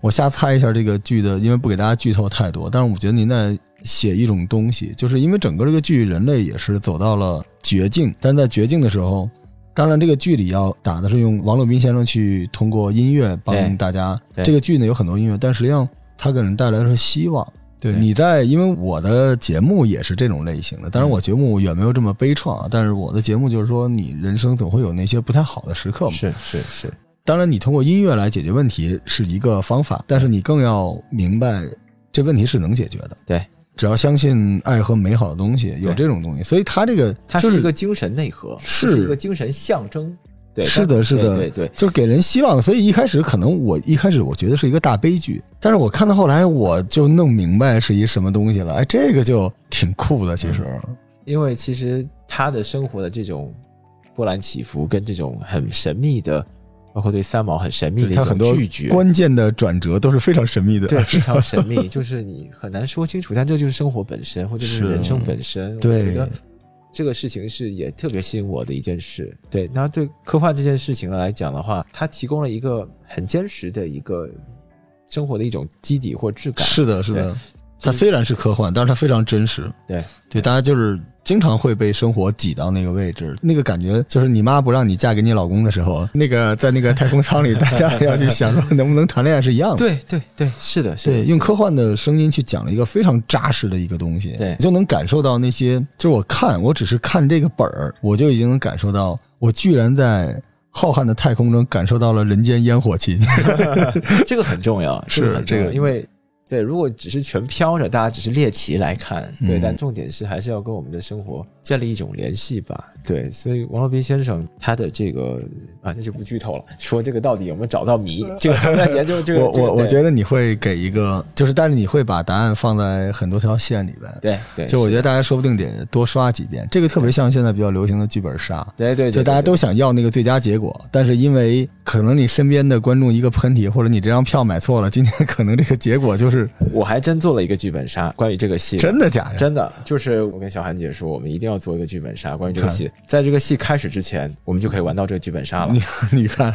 我瞎猜一下这个剧的，因为不给大家剧透太多，但是我觉得您在写一种东西，就是因为整个这个剧人类也是走到了绝境，但是在绝境的时候。当然，这个剧里要打的是用王洛宾先生去通过音乐帮大家。这个剧呢有很多音乐，但实际上它给人带来的是希望。对，对你在，因为我的节目也是这种类型的，当然我节目远没有这么悲怆啊，但是我的节目就是说，你人生总会有那些不太好的时刻嘛。是是是，当然，你通过音乐来解决问题是一个方法，但是你更要明白这问题是能解决的。对，只要相信爱和美好的东西，有这种东西，所以它这个它就是一个精神内核，是。是一个精神象征。对，是的是的。对对对，就是给人希望，所以一开始可能我一开始我觉得是一个大悲剧，但是我看到后来我就弄明白是一什么东西了，哎，这个就挺酷的，其实，因为其实他的生活的这种波澜起伏，跟这种很神秘的，包括对三毛很神秘的一他很多种拒绝，关键的转折都是非常神秘的，对，非常 神秘，就是你很难说清楚，但这就是生活本身，或者是是人生本身。对我觉得这个事情是也特别吸引我的一件事。对，那对科幻这件事情来讲的话，它提供了一个很坚实的一个生活的一种基底或质感。是的，是的对。它虽然是科幻，但是它非常真实。对对，大家就是经常会被生活挤到那个位置，那个感觉就是你妈不让你嫁给你老公的时候，那个在那个太空舱里，大家要去想说能不能谈恋爱是一样的。对对对，是的，是的，对，用科幻的声音去讲了一个非常扎实的一个东西，对就能感受到那些，就是我看，我只是看这个本儿，我就已经能感受到，我居然在浩瀚的太空中感受到了人间烟火气。这个很重要，是这个因为对，如果只是全飘着，大家只是猎奇来看，对，嗯。但重点是还是要跟我们的生活建立一种联系吧。对，所以王洛宾先生他的这个啊，那就不剧透了。说这个到底有没有找到谜？这个在研究这个。我我我觉得你会给一个，就是但是你会把答案放在很多条线里边。对对，就我觉得大家说不定得多刷几遍。这个特别像现在比较流行的剧本杀。对对，就大家都想要那个最佳结果，但是因为可能你身边的观众一个喷嚏，或者你这张票买错了，今天可能这个结果就是。我还真做了一个剧本杀，关于这个戏。真的假的？真的，就是我跟小韩姐说，我们一定要做一个剧本杀，关于这个戏。在这个戏开始之前，我们就可以玩到这个剧本杀了。你 你看，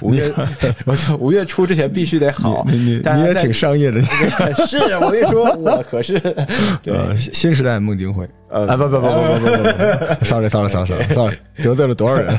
五月，我就五月初之前必须得好。你你你也挺商业的。是我跟你说，我可是对新时代孟京辉。呃，不不不不不不不，sorry sorry sorry sorry sorry，得罪了多少人？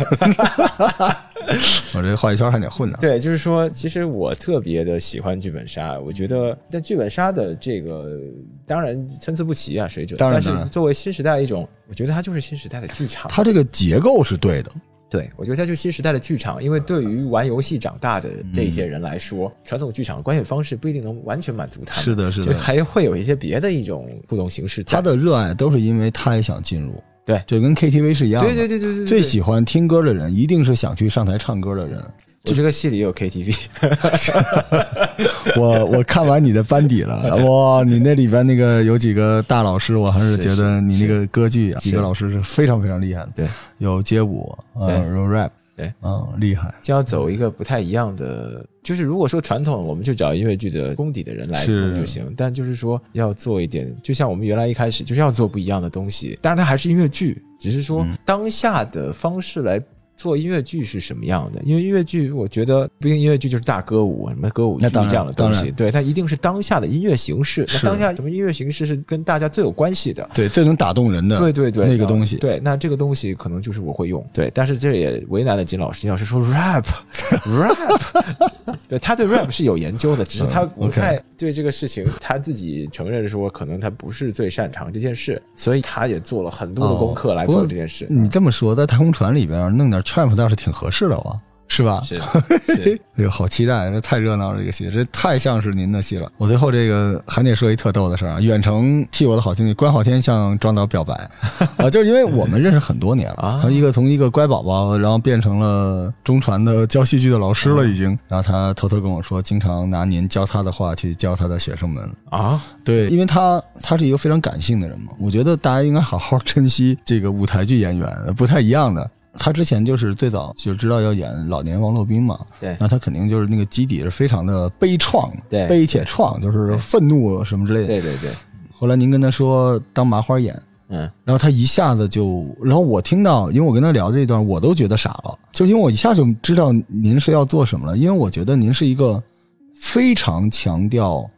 我这话语圈还得混呢。对，就是说，其实我特别的喜欢剧本杀，我觉得但剧本杀的这个当然参差不齐啊，水准。当然，但是作为新时代一种，我觉得它就是新时代的剧场。它这个结构是对的。对，我觉得它就是新时代的剧场，因为对于玩游戏长大的这些人来说，传统剧场的观影方式不一定能完全满足他们。是的，是的，还会有一些别的一种互动形式。他的热爱都是因为他也想进入。对，就跟 KTV 是一样的。对对对对对，最喜欢听歌的人，一定是想去上台唱歌的人。我这个戏里有 KTV，我我看完你的班底了，哇，你那里边那个有几个大老师，我还是觉得你那个歌剧啊，几个老师是非常非常厉害的。对，有街舞，嗯，有 rap，对，嗯，厉害。就要走一个不太一样的，就是如果说传统，我们就找音乐剧的功底的人来弄就行。但就是说要做一点，就像我们原来一开始就是要做不一样的东西。当然，它还是音乐剧，只是说当下的方式来。做音乐剧是什么样的？因为音乐剧，我觉得不一定音乐剧就是大歌舞什么歌舞剧这样的东西，对，它一定是当下的音乐形式。那当下什么音乐形式是跟大家最有关系的？对，最能打动人的，对对对，那个东西。对，那这个东西可能就是我会用。对，但是这也为难了金老师。金老师说 rap，rap，对，他对 rap 是有研究的，只是他不太对这个事情，他自己承认说可能他不是最擅长这件事，所以他也做了很多的功课来做这件事。你这么说，在太空船里边弄点。trap 倒是挺合适的哇，是吧？是，哎呦，好期待！这太热闹了，这个戏，这太像是您的戏了。我最后这个还得说一特逗的事儿啊，远程替我的好兄弟关浩天向庄导表白 啊，就是因为我们认识很多年了，他一个从一个乖宝宝，然后变成了中传的教戏剧的老师了，已经。然后他偷偷跟我说，经常拿您教他的话去教他的学生们啊。对，因为他他是一个非常感性的人嘛，我觉得大家应该好好珍惜这个舞台剧演员，不太一样的。他之前就是最早就知道要演老年王洛宾嘛，对，那他肯定就是那个基底是非常的悲怆，对，悲且怆，就是愤怒什么之类的，对对对。后来您跟他说当麻花演，嗯，然后他一下子就，然后我听到，因为我跟他聊这一段，我都觉得傻了，就因为我一下就知道您是要做什么了，因为我觉得您是一个非常强调。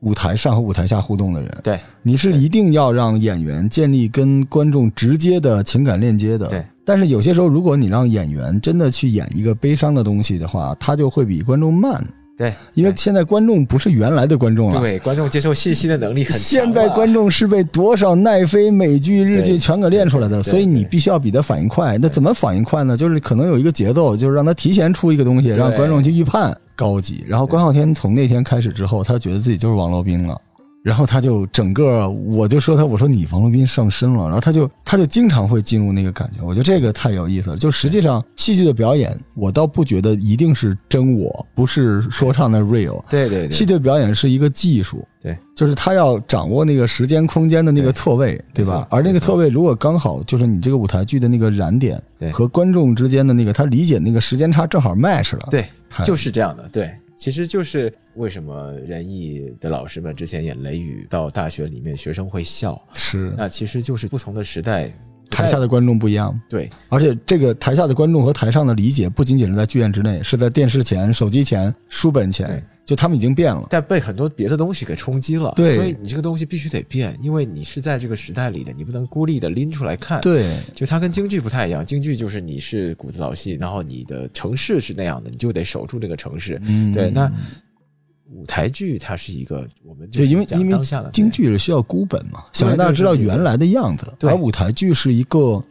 舞台上和舞台下互动的人，对，你是一定要让演员建立跟观众直接的情感链接的。对，但是有些时候，如果你让演员真的去演一个悲伤的东西的话，他就会比观众慢。对，因为现在观众不是原来的观众了。对，观众接受信息的能力很强。现在观众是被多少奈飞、美剧、日剧全给练出来的，所以你必须要比他反应快。那怎么反应快呢？就是可能有一个节奏，就是让他提前出一个东西，让观众去预判。高级。然后关浩天从那天开始之后，他觉得自己就是王洛宾了。然后他就整个，我就说他，我说你王洛宾上身了。然后他就他就经常会进入那个感觉。我觉得这个太有意思了。就实际上戏剧的表演，我倒不觉得一定是真我，不是说唱的 real。对对对，戏剧表演是一个技术。对，就是他要掌握那个时间空间的那个错位，对吧？而那个错位如果刚好就是你这个舞台剧的那个燃点和观众之间的那个他理解那个时间差正好 match 了。对，就是这样的。对。其实就是为什么仁义的老师们之前演《雷雨》到大学里面学生会笑，是。那其实就是不同的时代，台下的观众不一样，对，而且这个台下的观众和台上的理解不仅仅是在剧院之内，是在电视前、手机前、书本前。就他们已经变了，但被很多别的东西给冲击了。对，所以你这个东西必须得变，因为你是在这个时代里的，你不能孤立的拎出来看。对，就它跟京剧不太一样，京剧就是你是骨子老戏，然后你的城市是那样的，你就得守住这个城市。嗯，对。那舞台剧它是一个，我们就因为因为京剧是需要孤本嘛，想让大家知道原来的样子，而舞台剧是一个。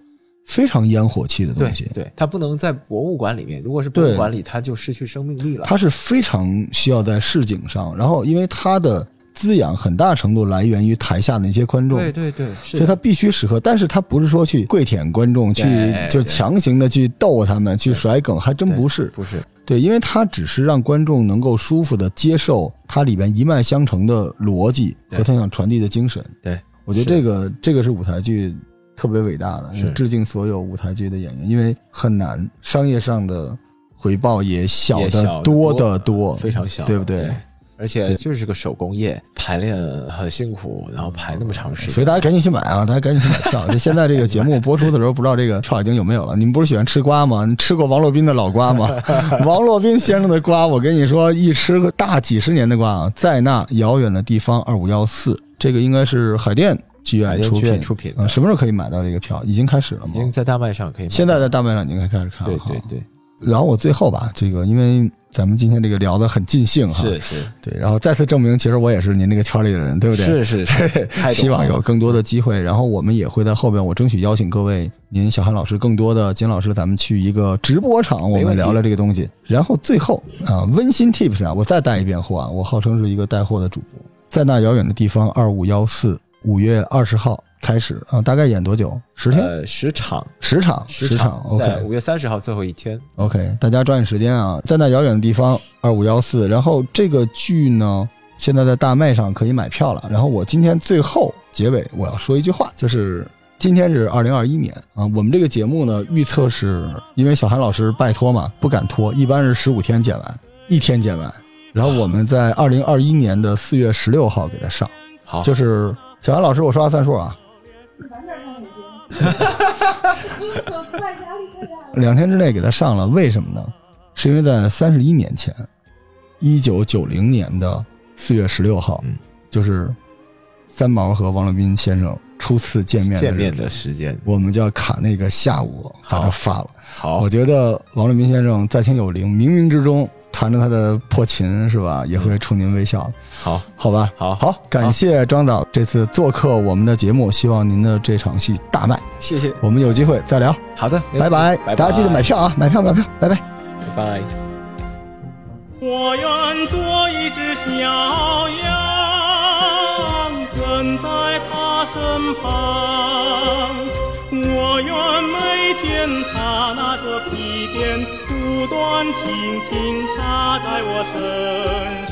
非常烟火气的东西，对它不能在博物馆里面。如果是博物馆里，它就失去生命力了。它是非常需要在市井上，然后因为它的滋养很大程度来源于台下的那些观众。对对对，所以它必须适合，但是它不是说去跪舔观众，去对就强行的去逗他们，去甩梗，还真不是。不是对，因为它只是让观众能够舒服的接受它里边一脉相承的逻辑和他想传递的精神。对，我觉得这个这个是舞台剧特别伟大的，是致敬所有舞台剧的演员，因为很难，商业上的回报也小得多得多，非常小，对不对？而且就是个手工业，排练很辛苦，然后排那么长时间，所以大家赶紧去买啊！大家赶紧去买票。就现在这个节目播出的时候，不知道这个票已经有没有了。你们不是喜欢吃瓜吗？你吃过王洛宾的老瓜吗？王洛宾先生的瓜，我跟你说，一吃个大几十年的瓜啊，在那遥远的地方二五幺四，这个应该是海淀剧院出品。出品的嗯，什么时候可以买到这个票？已经开始了吗？已经在大麦上可以买。现在在大麦上已经开始看了。哈对对对，然后我最后吧，这个因为咱们今天这个聊得很尽兴哈，是是。对，然后再次证明，其实我也是您这个圈里的人，对不对？是是是，希望有更多的机会，然后我们也会在后边，我争取邀请各位，您小韩老师，更多的金老师，咱们去一个直播场，我们聊聊这个东西。然后最后啊，温馨 tips 啊，我再带一遍货啊，我号称是一个带货的主播，在那遥远的地方，二五幺四，五月二十号开始啊，大概演多久？十天？呃十场十场？十场在五月三十号最后一天，OK，大家抓紧时间啊，在那遥远的地方，二五幺四。然后这个剧呢，现在在大麦上可以买票了。然后我今天最后结尾我要说一句话，就是今天是二零二一年啊，我们这个节目呢预测是因为小韩老师拜托嘛，不敢拖，一般是十五天剪完，一天剪完。然后我们在二零二一年的四月十六号给他上，好，就是小杨老师，我说话算数啊，晚点上也行。我快压力太大了。两天之内给他上了，为什么呢？是因为在三十一年前，一九九零年的四月十六号，嗯就是三毛和王洛宾先生初次见面的见面的时间，我们就要卡那个下午把它发了。好我，觉得王洛宾先生在天有灵，冥冥之中弹着他的破琴是吧，也会冲您微笑，好，好吧？好。好，感谢张导这次做客我们的节目，希望您的这场戏大卖，谢谢，我们有机会再聊，好的，没拜。拜拜，大家记得买，票啊，买票买票，拜拜。拜拜。我愿做一只小羊，跟在他身旁。我愿每天不断轻轻打在我身。